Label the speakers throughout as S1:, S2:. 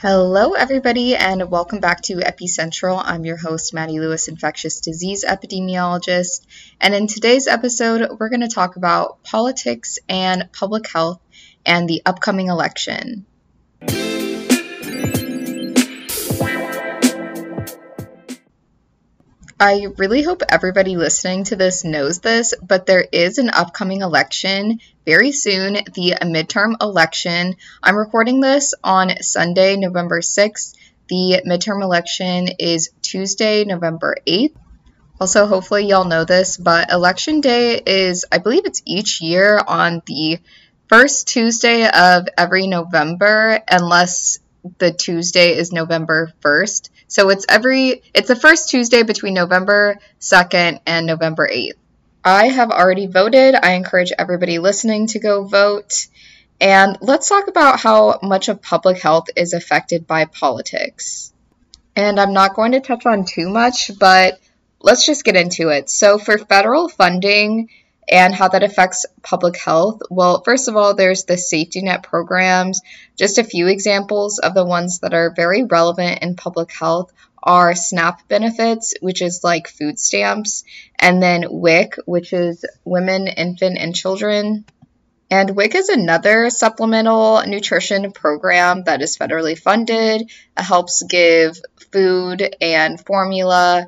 S1: Hello, everybody, and welcome back to Epicentral. I'm your host, Maddy Lewis, infectious disease epidemiologist. And in today's episode, we're going to talk about politics and public health and the upcoming election. I really hope everybody listening to this knows this, but there is an upcoming election very soon, the midterm election. I'm recording this on Sunday, November 6th. The midterm election is Tuesday, November 8th. Also, hopefully, y'all know this, but election day is, I believe it's each year on the first Tuesday of every November, unless the Tuesday is November 1st. So it's every it's the first Tuesday between November 2nd and November 8th. I have already voted. I encourage everybody listening to go vote. And let's talk about how much of public health is affected by politics. And I'm not going to touch on too much, but let's just get into it. So, for federal funding, and how that affects public health. Well, first of all, there's the safety net programs. Just a few examples of the ones that are very relevant in public health are SNAP benefits, which is like food stamps, and then WIC, which is women, infant, and children. And WIC is another supplemental nutrition program that is federally funded. It helps give food and formula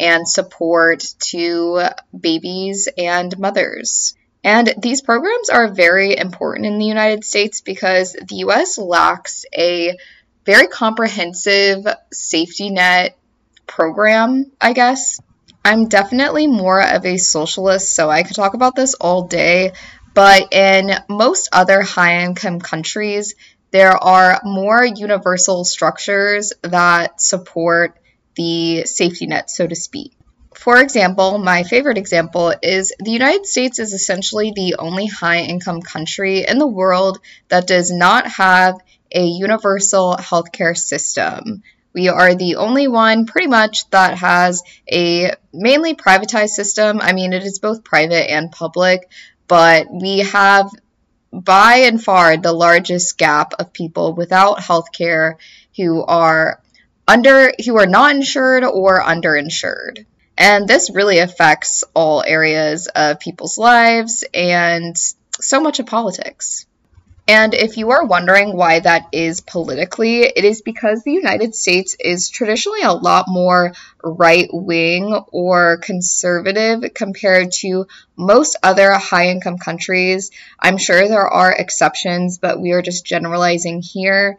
S1: and support to babies and mothers. And these programs are very important in the United States because the US lacks a very comprehensive safety net program, I guess. I'm definitely more of a socialist, so I could talk about this all day. But in most other high income countries, there are more universal structures that support the safety net, so to speak. For example, my favorite example is the United States is essentially the only high income country in the world that does not have a universal healthcare system. We are the only one pretty much that has a mainly privatized system. I mean, it is both private and public, but we have by and far the largest gap of people without healthcare who are under who are not insured or underinsured. And this really affects all areas of people's lives and so much of politics. And if you are wondering why that is politically, it is because the United States is traditionally a lot more right wing or conservative compared to most other high income countries. I'm sure there are exceptions, but we are just generalizing here.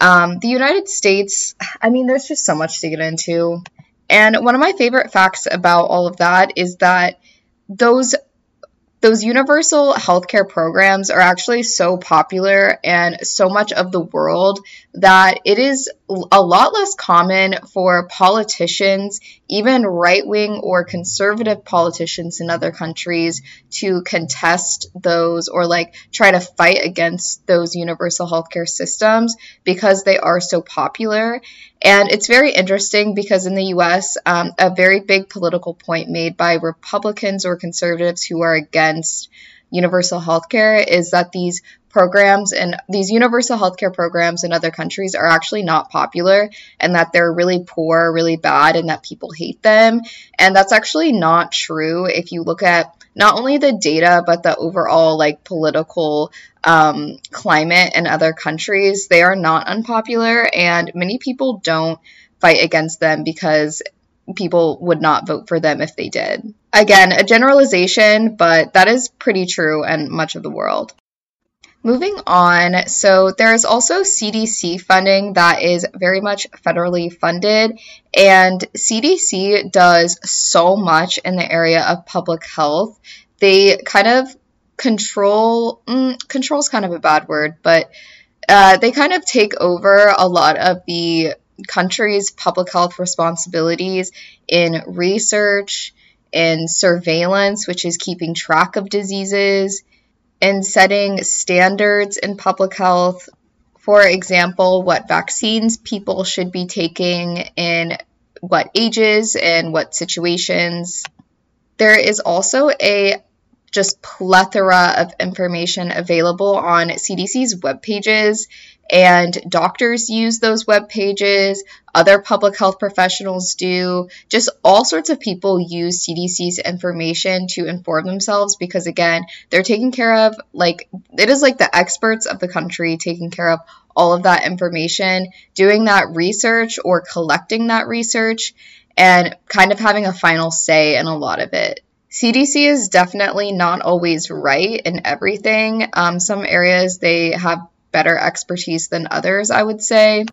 S1: Um, the United States, I mean, there's just so much to get into. And one of my favorite facts about all of that is that those those universal healthcare programs are actually so popular and so much of the world that it is a lot less common for politicians, even right wing or conservative politicians in other countries, to contest those or like try to fight against those universal healthcare systems because they are so popular. And it's very interesting because in the US, um, a very big political point made by Republicans or conservatives who are against universal healthcare is that these programs and these universal healthcare programs in other countries are actually not popular and that they're really poor, really bad, and that people hate them. And that's actually not true if you look at not only the data but the overall like political um, climate in other countries. They are not unpopular, and many people don't fight against them because people would not vote for them if they did. Again, a generalization, but that is pretty true in much of the world. Moving on, so there is also CDC funding that is very much federally funded, and CDC does so much in the area of public health. They kind of control, mm, control is kind of a bad word, but uh, they kind of take over a lot of the country's public health responsibilities in research, in surveillance, which is keeping track of diseases, and setting standards in public health. For example, what vaccines people should be taking in what ages and what situations. There is also a just plethora of information available on CDC's web pages and doctors use those web pages, other public health professionals do, just all sorts of people use CDC's information to inform themselves because, again, they're taking care of, like, it is like the experts of the country taking care of all of that information, doing that research or collecting that research, and kind of having a final say in a lot of it. CDC is definitely not always right in everything. Um, some areas they have better expertise than others, I would say.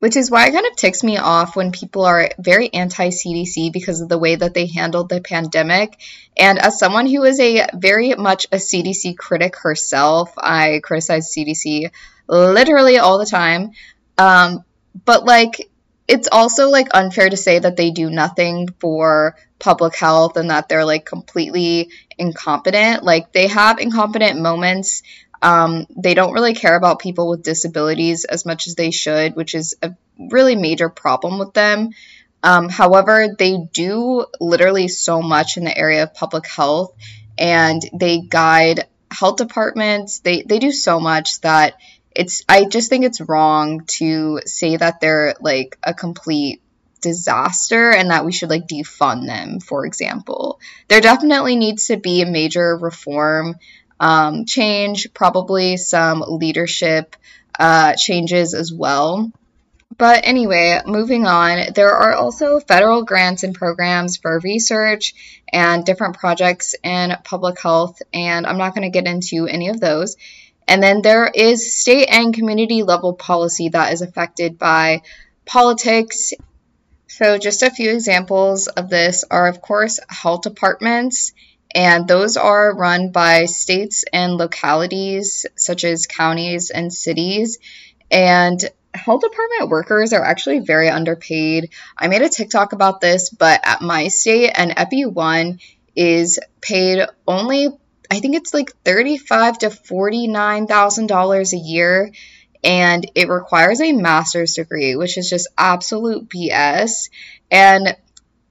S1: Which is why it kind of ticks me off when people are very anti CDC because of the way that they handled the pandemic. And as someone who is a very much a CDC critic herself, I criticize CDC literally all the time. Um, but like, it's also like unfair to say that they do nothing for public health and that they're like completely incompetent. Like, they have incompetent moments um, they don't really care about people with disabilities as much as they should, which is a really major problem with them. Um, however, they do literally so much in the area of public health and they guide health departments. They, they do so much that it's, I just think it's wrong to say that they're like a complete disaster and that we should like defund them, for example. There definitely needs to be a major reform um, change, probably some leadership uh, changes as well. But anyway, moving on, there are also federal grants and programs for research and different projects in public health, and I'm not going to get into any of those. And then there is state and community level policy that is affected by politics. So, just a few examples of this are, of course, health departments and those are run by states and localities, such as counties and cities. And health department workers are actually very underpaid. I made a TikTok about this, but at my state, an EPI1 is paid only, I think it's like thirty-five to forty-nine thousand dollars a year, and it requires a master's degree, which is just absolute BS. And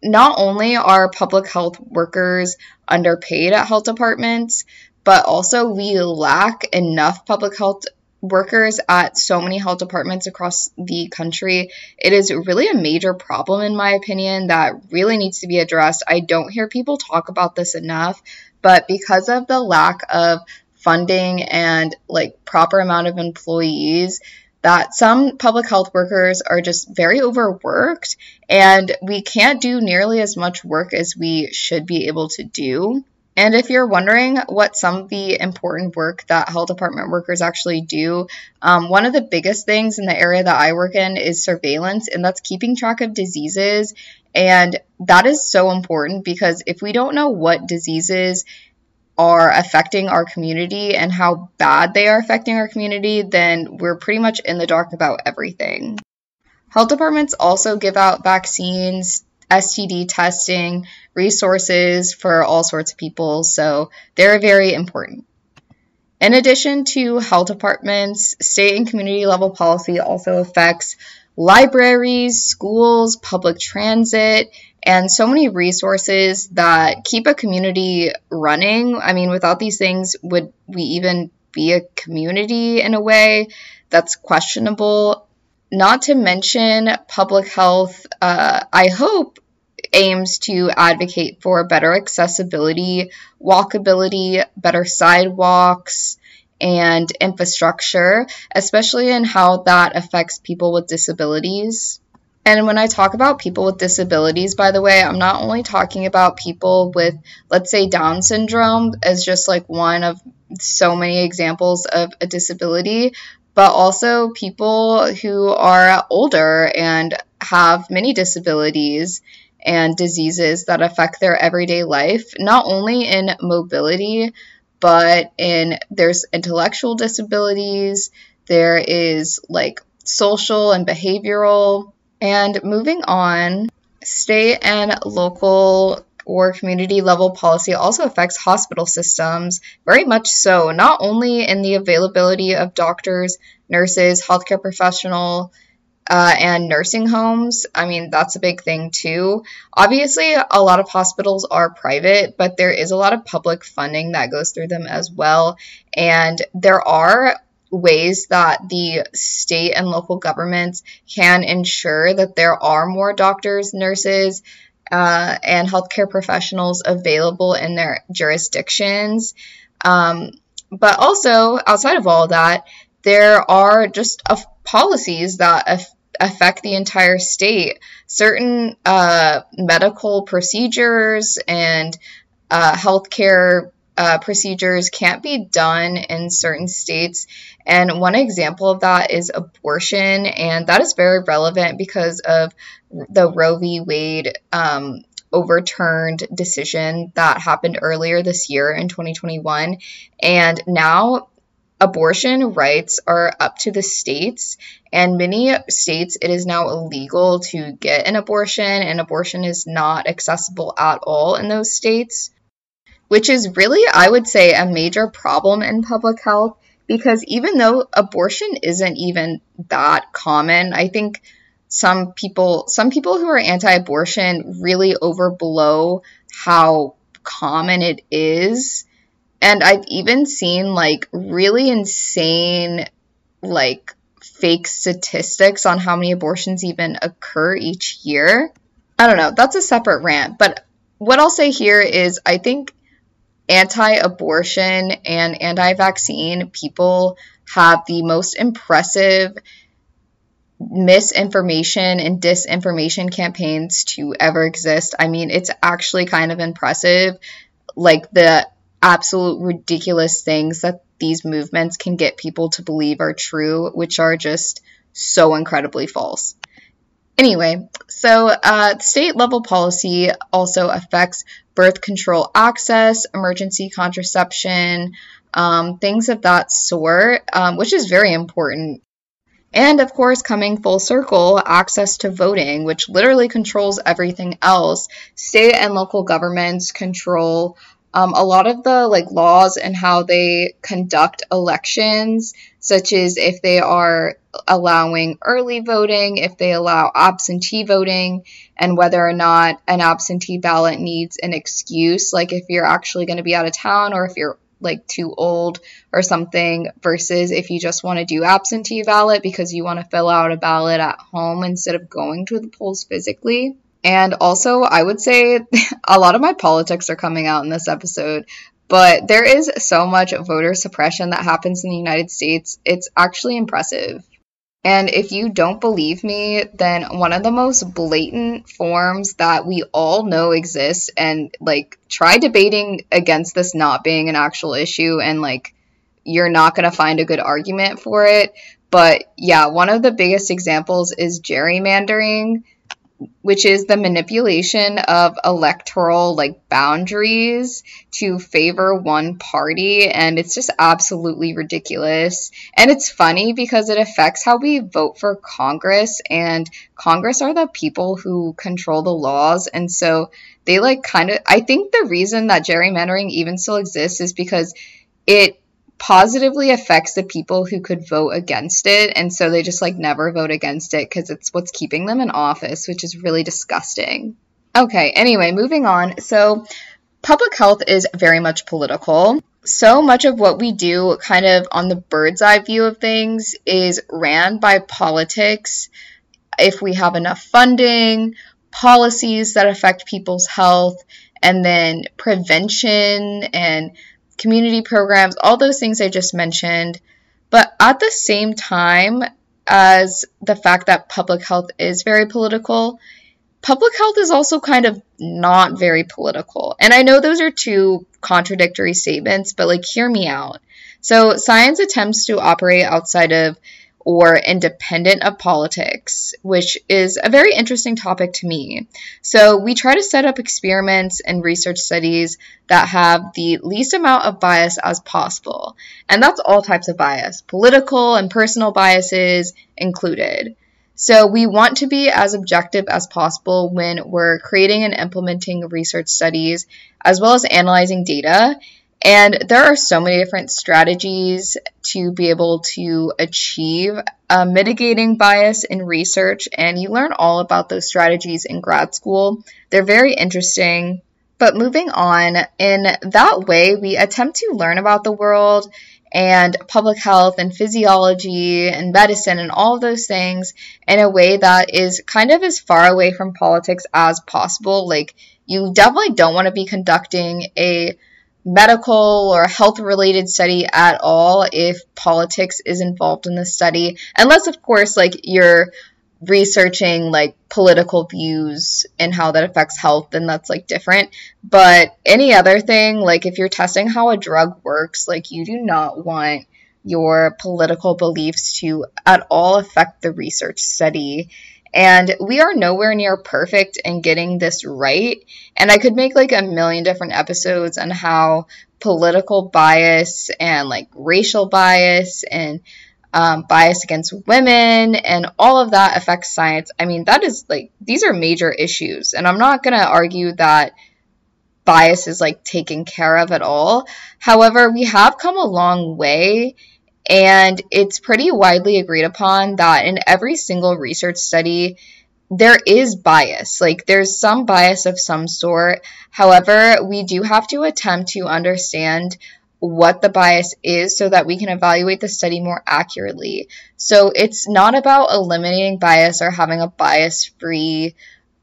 S1: not only are public health workers underpaid at health departments, but also we lack enough public health workers at so many health departments across the country. It is really a major problem, in my opinion, that really needs to be addressed. I don't hear people talk about this enough, but because of the lack of funding and like proper amount of employees, that some public health workers are just very overworked and we can't do nearly as much work as we should be able to do. And if you're wondering what some of the important work that health department workers actually do, um, one of the biggest things in the area that I work in is surveillance, and that's keeping track of diseases. And that is so important because if we don't know what diseases are affecting our community and how bad they are affecting our community, then we're pretty much in the dark about everything. Health departments also give out vaccines, STD testing, resources for all sorts of people, so they're very important. In addition to health departments, state and community level policy also affects libraries, schools, public transit, and so many resources that keep a community running. I mean, without these things, would we even be a community in a way that's questionable? Not to mention, public health, uh, I hope, aims to advocate for better accessibility, walkability, better sidewalks, and infrastructure, especially in how that affects people with disabilities. And when I talk about people with disabilities, by the way, I'm not only talking about people with, let's say, Down syndrome as just like one of so many examples of a disability, but also people who are older and have many disabilities and diseases that affect their everyday life, not only in mobility, but in there's intellectual disabilities, there is like social and behavioral and moving on, state and local or community level policy also affects hospital systems, very much so, not only in the availability of doctors, nurses, healthcare professional, uh, and nursing homes. I mean, that's a big thing too. Obviously, a lot of hospitals are private, but there is a lot of public funding that goes through them as well. And there are ways that the state and local governments can ensure that there are more doctors, nurses, uh, and healthcare professionals available in their jurisdictions. Um, but also, outside of all that, there are just policies that affect the entire state. Certain uh, medical procedures and uh, healthcare uh, procedures can't be done in certain states. And one example of that is abortion. And that is very relevant because of the Roe v. Wade um, overturned decision that happened earlier this year in 2021. And now abortion rights are up to the states. And many states, it is now illegal to get an abortion, and abortion is not accessible at all in those states which is really, I would say, a major problem in public health because even though abortion isn't even that common, I think some people some people who are anti-abortion really overblow how common it is. And I've even seen like really insane like fake statistics on how many abortions even occur each year. I don't know, that's a separate rant, but what I'll say here is I think anti abortion and anti vaccine people have the most impressive misinformation and disinformation campaigns to ever exist. I mean, it's actually kind of impressive, like the absolute ridiculous things that these movements can get people to believe are true, which are just so incredibly false. Anyway, so uh, state level policy also affects birth control access, emergency contraception, um, things of that sort, um, which is very important. And of course, coming full circle, access to voting, which literally controls everything else. State and local governments control um, a lot of the like laws and how they conduct elections, such as if they are allowing early voting, if they allow absentee voting, and whether or not an absentee ballot needs an excuse, like if you're actually going to be out of town or if you're like too old or something, versus if you just want to do absentee ballot because you want to fill out a ballot at home instead of going to the polls physically. And also, I would say a lot of my politics are coming out in this episode, but there is so much voter suppression that happens in the United States. It's actually impressive. And if you don't believe me, then one of the most blatant forms that we all know exists, and like try debating against this not being an actual issue, and like you're not going to find a good argument for it. But yeah, one of the biggest examples is gerrymandering which is the manipulation of electoral like boundaries to favor one party and it's just absolutely ridiculous. And it's funny because it affects how we vote for congress and congress are the people who control the laws and so they like kind of i think the reason that gerrymandering even still exists is because it positively affects the people who could vote against it. And so they just like never vote against it because it's what's keeping them in office which is really disgusting. Okay anyway moving on. So public health is very much political. So much of what we do kind of on the bird's eye view of things is ran by politics. If we have enough funding policies that affect people's health and then prevention and community programs, all those things I just mentioned. But at the same time as the fact that public health is very political, public health is also kind of not very political. And I know those are two contradictory statements, but like, hear me out. So, science attempts to operate outside of or independent of politics, which is a very interesting topic to me. So, we try to set up experiments and research studies that have the least amount of bias as possible. And that's all types of bias, political and personal biases included. So, we want to be as objective as possible when we're creating and implementing research studies, as well as analyzing data and there are so many different strategies to be able to achieve uh, mitigating bias in research, and you learn all about those strategies in grad school. They're very interesting. But moving on, in that way, we attempt to learn about the world and public health and physiology and medicine and all of those things in a way that is kind of as far away from politics as possible. Like, you definitely don't want to be conducting a medical or health related study at all if politics is involved in the study, unless, of course, like you're researching like political views and how that affects health then that's like different. But any other thing like if you're testing how a drug works like you do not want your political beliefs to at all affect the research study and we are nowhere near perfect in getting this right and i could make like a million different episodes on how political bias and like racial bias and um, bias against women, and all of that affects science. I mean, that is like, these are major issues. And I'm not going to argue that bias is like taken care of at all. However, we have come a long way. And it's pretty widely agreed upon that in every single research study, there is bias. Like, there's some bias of some sort. However, we do have to attempt to understand what the bias is so that we can evaluate the study more accurately. So it's not about eliminating bias or having a bias free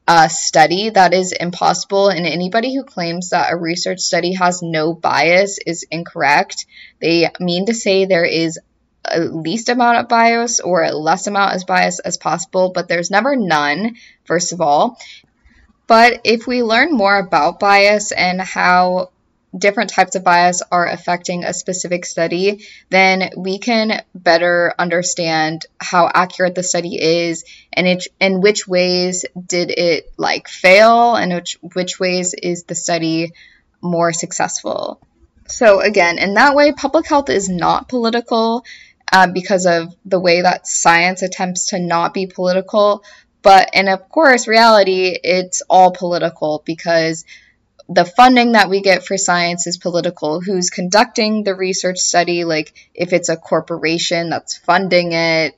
S1: uh, study. That is impossible. And anybody who claims that a research study has no bias is incorrect. They mean to say there is a least amount of bias or a less amount as bias as possible, but there's never none, first of all. But if we learn more about bias and how different types of bias are affecting a specific study, then we can better understand how accurate the study is and it, in which ways did it like fail and which, which ways is the study more successful. So again, in that way, public health is not political uh, because of the way that science attempts to not be political. But, and of course, reality, it's all political because the funding that we get for science is political. Who's conducting the research study? Like, if it's a corporation that's funding it,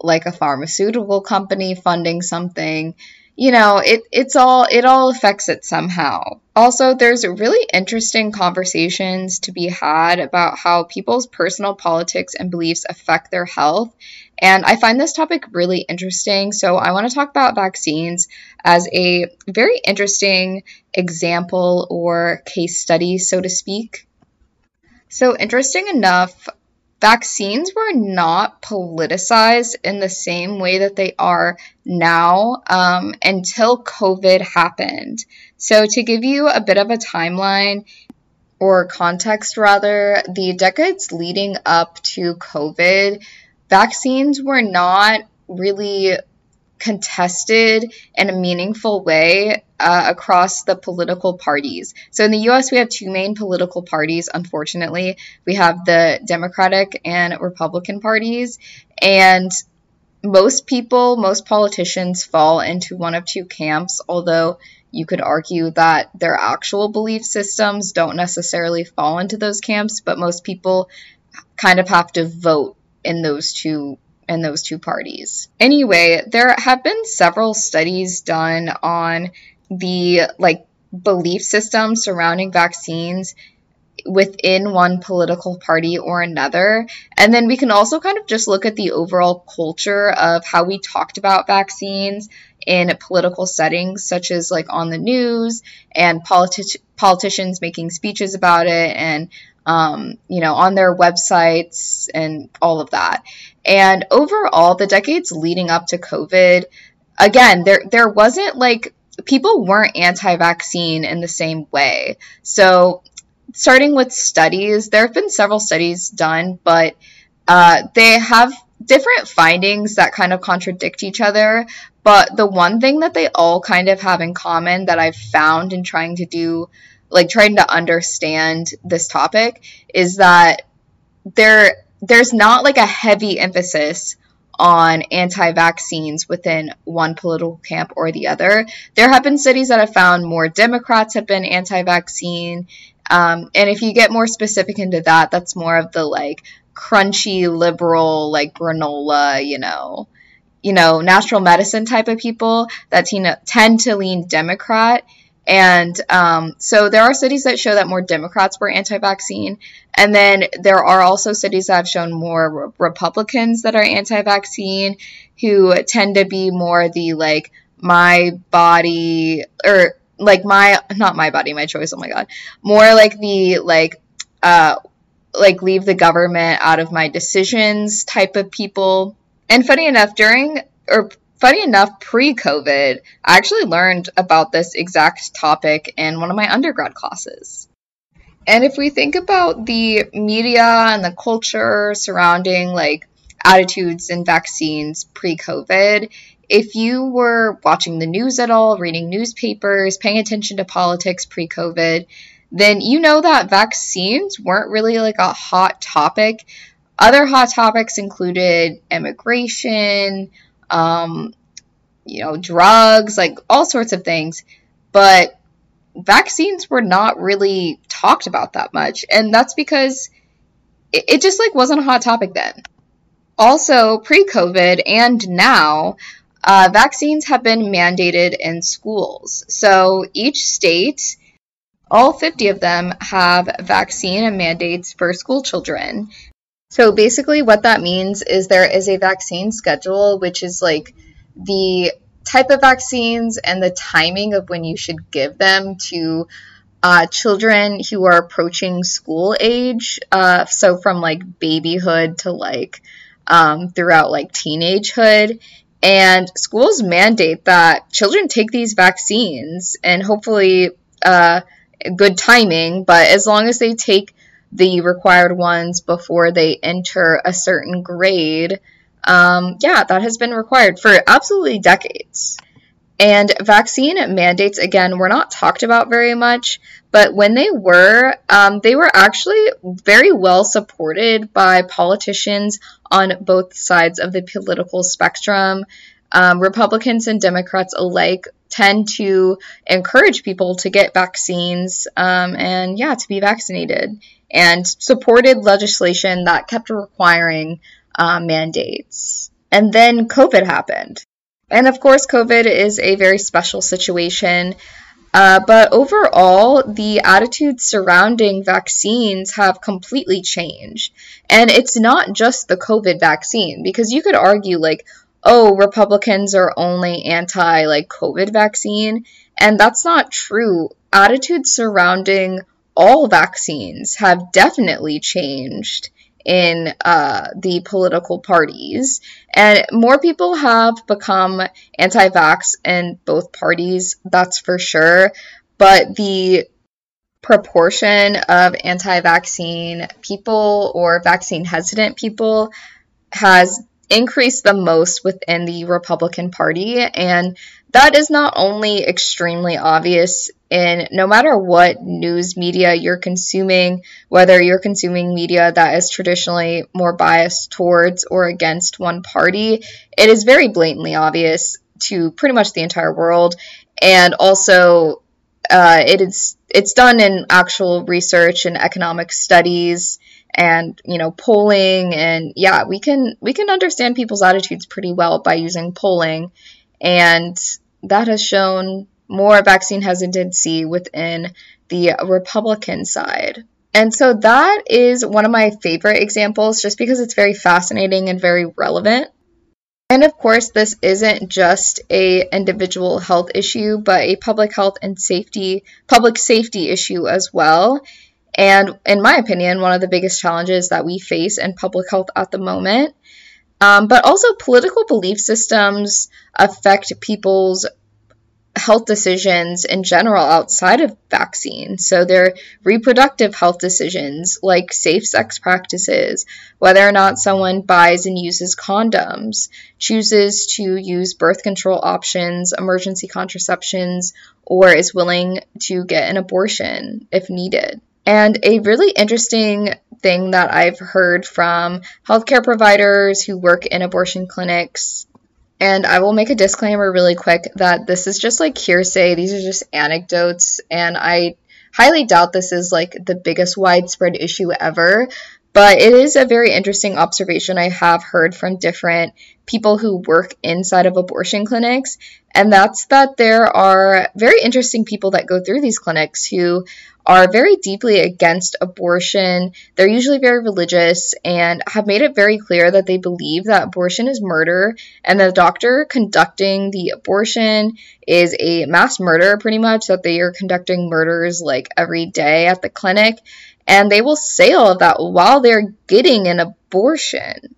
S1: like a pharmaceutical company funding something, you know, it, it's all, it all affects it somehow. Also, there's really interesting conversations to be had about how people's personal politics and beliefs affect their health. And I find this topic really interesting. So, I want to talk about vaccines as a very interesting example or case study, so to speak. So, interesting enough, vaccines were not politicized in the same way that they are now um, until COVID happened. So, to give you a bit of a timeline, or context rather, the decades leading up to COVID, vaccines were not really contested in a meaningful way uh, across the political parties. So in the US, we have two main political parties, unfortunately. We have the Democratic and Republican parties. And most people, most politicians fall into one of two camps, although you could argue that their actual belief systems don't necessarily fall into those camps, but most people kind of have to vote in those two in those two parties. Anyway, there have been several studies done on the like belief system surrounding vaccines within one political party or another. And then we can also kind of just look at the overall culture of how we talked about vaccines in political settings, such as like on the news and politi- politicians making speeches about it and um, you know, on their websites and all of that. And overall, the decades leading up to COVID, again, there there wasn't like people weren't anti-vaccine in the same way. So, starting with studies, there have been several studies done, but uh, they have different findings that kind of contradict each other. But the one thing that they all kind of have in common that I've found in trying to do like trying to understand this topic is that there there's not like a heavy emphasis on anti-vaccines within one political camp or the other. There have been studies that have found more Democrats have been anti-vaccine, um, and if you get more specific into that, that's more of the like crunchy liberal like granola, you know, you know, natural medicine type of people that tend to lean Democrat And um, so there are studies that show that more Democrats were anti vaccine. And then there are also studies that have shown more Republicans that are anti vaccine who tend to be more the like my body or like my not my body my choice oh my god more like the like uh like leave the government out of my decisions type of people and funny enough during or funny enough pre-covid i actually learned about this exact topic in one of my undergrad classes and if we think about the media and the culture surrounding like attitudes and vaccines pre-covid if you were watching the news at all, reading newspapers, paying attention to politics pre COVID, then you know that vaccines weren't really like a hot topic. Other hot topics included immigration, um, you know, drugs, like all sorts of things. But vaccines were not really talked about that much. And that's because it, it just like wasn't a hot topic then. Also, pre COVID and now, uh, vaccines have been mandated in schools. So each state, all 50 of them, have vaccine mandates for school children. So basically, what that means is there is a vaccine schedule, which is like the type of vaccines and the timing of when you should give them to uh, children who are approaching school age. Uh, so from like babyhood to like um, throughout like teenagehood. And schools mandate that children take these vaccines and hopefully uh, good timing, but as long as they take the required ones before they enter a certain grade, um, yeah, that has been required for absolutely decades. And vaccine mandates, again, were not talked about very much, but when they were, um, they were actually very well supported by politicians on both sides of the political spectrum. Um, Republicans and Democrats alike tend to encourage people to get vaccines um, and, yeah, to be vaccinated, and supported legislation that kept requiring uh, mandates. And then COVID happened. And of course, COVID is a very special situation. Uh, but overall, the attitudes surrounding vaccines have completely changed. And it's not just the COVID vaccine, because you could argue, like, oh, Republicans are only anti, like, COVID vaccine. And that's not true. Attitudes surrounding all vaccines have definitely changed in uh, the political parties. And more people have become anti vax in both parties, that's for sure. But the proportion of anti vaccine people or vaccine hesitant people has increased the most within the Republican Party. And that is not only extremely obvious in no matter what news media you're consuming, whether you're consuming media that is traditionally more biased towards or against one party, it is very blatantly obvious to pretty much the entire world. And also, uh, it is it's done in actual research and economic studies and you know polling and yeah we can we can understand people's attitudes pretty well by using polling and that has shown more vaccine hesitancy within the Republican side. And so that is one of my favorite examples just because it's very fascinating and very relevant. And of course, this isn't just a individual health issue, but a public health and safety, public safety issue as well. And in my opinion, one of the biggest challenges that we face in public health at the moment. Um, but also, political belief systems affect people's health decisions in general outside of vaccines. So they're reproductive health decisions like safe sex practices, whether or not someone buys and uses condoms, chooses to use birth control options, emergency contraceptions, or is willing to get an abortion if needed. And a really interesting thing that I've heard from healthcare providers who work in abortion clinics and I will make a disclaimer really quick that this is just like hearsay. These are just anecdotes, and I highly doubt this is like the biggest widespread issue ever. But it is a very interesting observation I have heard from different people who work inside of abortion clinics, and that's that there are very interesting people that go through these clinics who are very deeply against abortion. They're usually very religious and have made it very clear that they believe that abortion is murder and the doctor conducting the abortion is a mass murder, pretty much, that they are conducting murders like every day at the clinic. And they will say all of that while they're getting an abortion,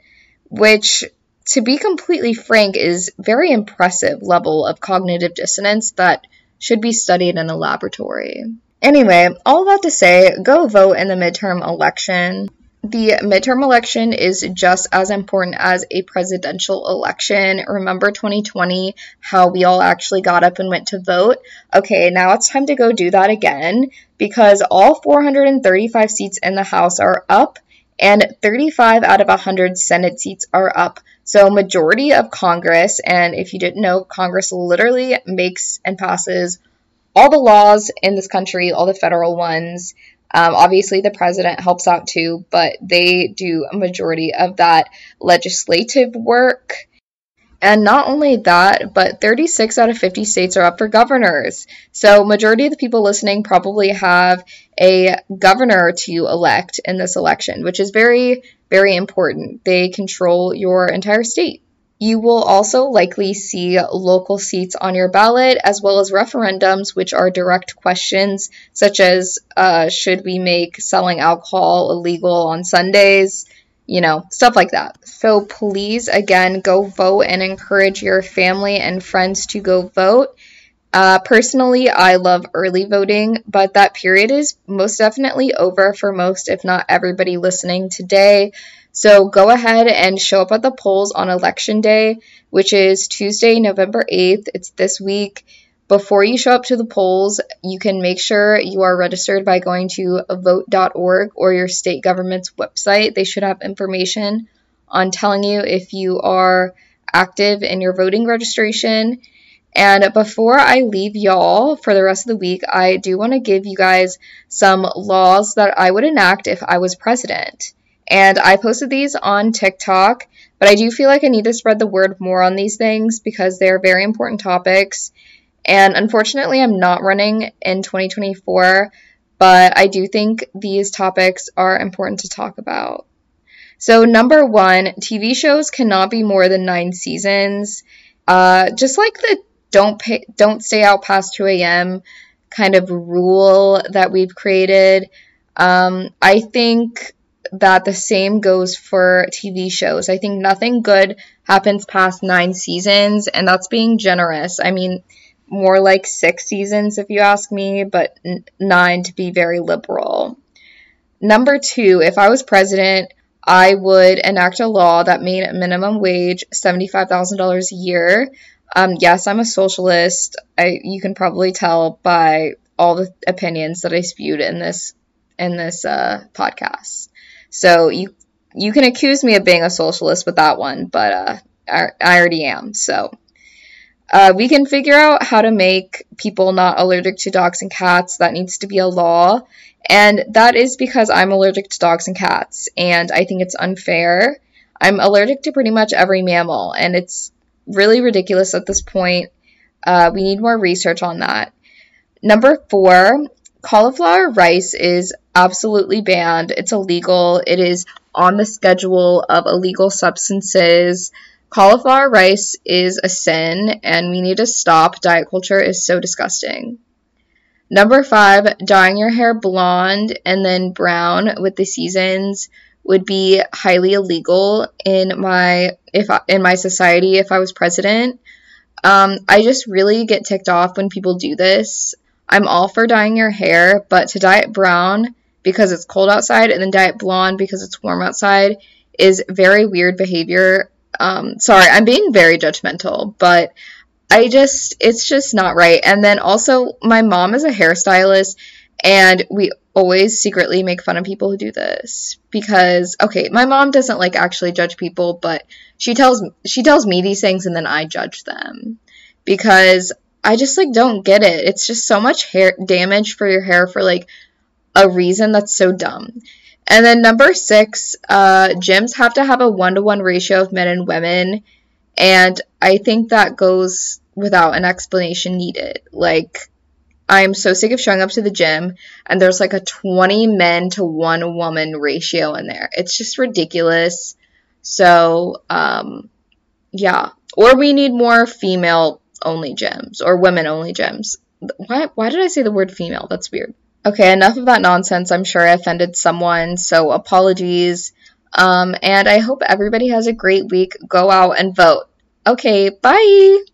S1: which to be completely frank, is very impressive level of cognitive dissonance that should be studied in a laboratory. Anyway, all that to say, go vote in the midterm election. The midterm election is just as important as a presidential election. Remember 2020, how we all actually got up and went to vote? Okay, now it's time to go do that again because all 435 seats in the House are up and 35 out of 100 Senate seats are up. So, majority of Congress, and if you didn't know, Congress literally makes and passes all the laws in this country, all the federal ones. Um, obviously, the president helps out too, but they do a majority of that legislative work. And not only that, but 36 out of 50 states are up for governors. So, majority of the people listening probably have a governor to elect in this election, which is very, very important. They control your entire state. You will also likely see local seats on your ballot, as well as referendums, which are direct questions, such as uh, should we make selling alcohol illegal on Sundays? You know, stuff like that. So please, again, go vote and encourage your family and friends to go vote. Uh, personally, I love early voting, but that period is most definitely over for most, if not everybody listening today. So go ahead and show up at the polls on election day, which is Tuesday, November 8th. It's this week. Before you show up to the polls, you can make sure you are registered by going to vote.org or your state government's website. They should have information on telling you if you are active in your voting registration. And before I leave y'all for the rest of the week, I do want to give you guys some laws that I would enact if I was president. And I posted these on TikTok, but I do feel like I need to spread the word more on these things because they are very important topics. And unfortunately, I'm not running in 2024, but I do think these topics are important to talk about. So, number one, TV shows cannot be more than nine seasons. Uh, just like the don't pay, don't stay out past 2 a.m. kind of rule that we've created. Um, I think that the same goes for TV shows. I think nothing good happens past nine seasons, and that's being generous. I mean, more like six seasons if you ask me, but nine to be very liberal. Number two, if I was president, I would enact a law that made a minimum wage $75,000 a year. Um, yes, I'm a socialist. I, you can probably tell by all the opinions that I spewed in this in this uh, podcast. So you you can accuse me of being a socialist with that one, but uh, I, I already am. So uh, we can figure out how to make people not allergic to dogs and cats. That needs to be a law. And that is because I'm allergic to dogs and cats, and I think it's unfair. I'm allergic to pretty much every mammal, and it's really ridiculous at this point. Uh, we need more research on that. Number four, cauliflower rice is absolutely banned. It's illegal. It is on the schedule of illegal substances. Cauliflower rice is a sin, and we need to stop. Diet culture is so disgusting. Number five, dyeing your hair blonde and then brown with the seasons would be highly illegal in my if I, in my society if I was president. Um, I just really get ticked off when people do this. I'm all for dyeing your hair, but to dye it brown because it's cold outside and then dye it blonde because it's warm outside is very weird behavior. Um, sorry, I'm being very judgmental, but I just, it's just not right. And then also, my mom is a hairstylist, and we always secretly make fun of people who do this because okay my mom doesn't like actually judge people but she tells she tells me these things and then i judge them because i just like don't get it it's just so much hair damage for your hair for like a reason that's so dumb And then number six, uh, gyms have to have a one to one ratio of men and women. And I think that goes without an explanation needed. Like, I'm so sick of showing up to the gym and there's like a 20 men to one woman ratio in there. It's just ridiculous. So, um, yeah. Or we need more female only gyms or women only gyms. Why, why did I say the word female? That's weird. Okay, enough of that nonsense. I'm sure I offended someone, so apologies. Um, and I hope everybody has a great week. Go out and vote. Okay, bye!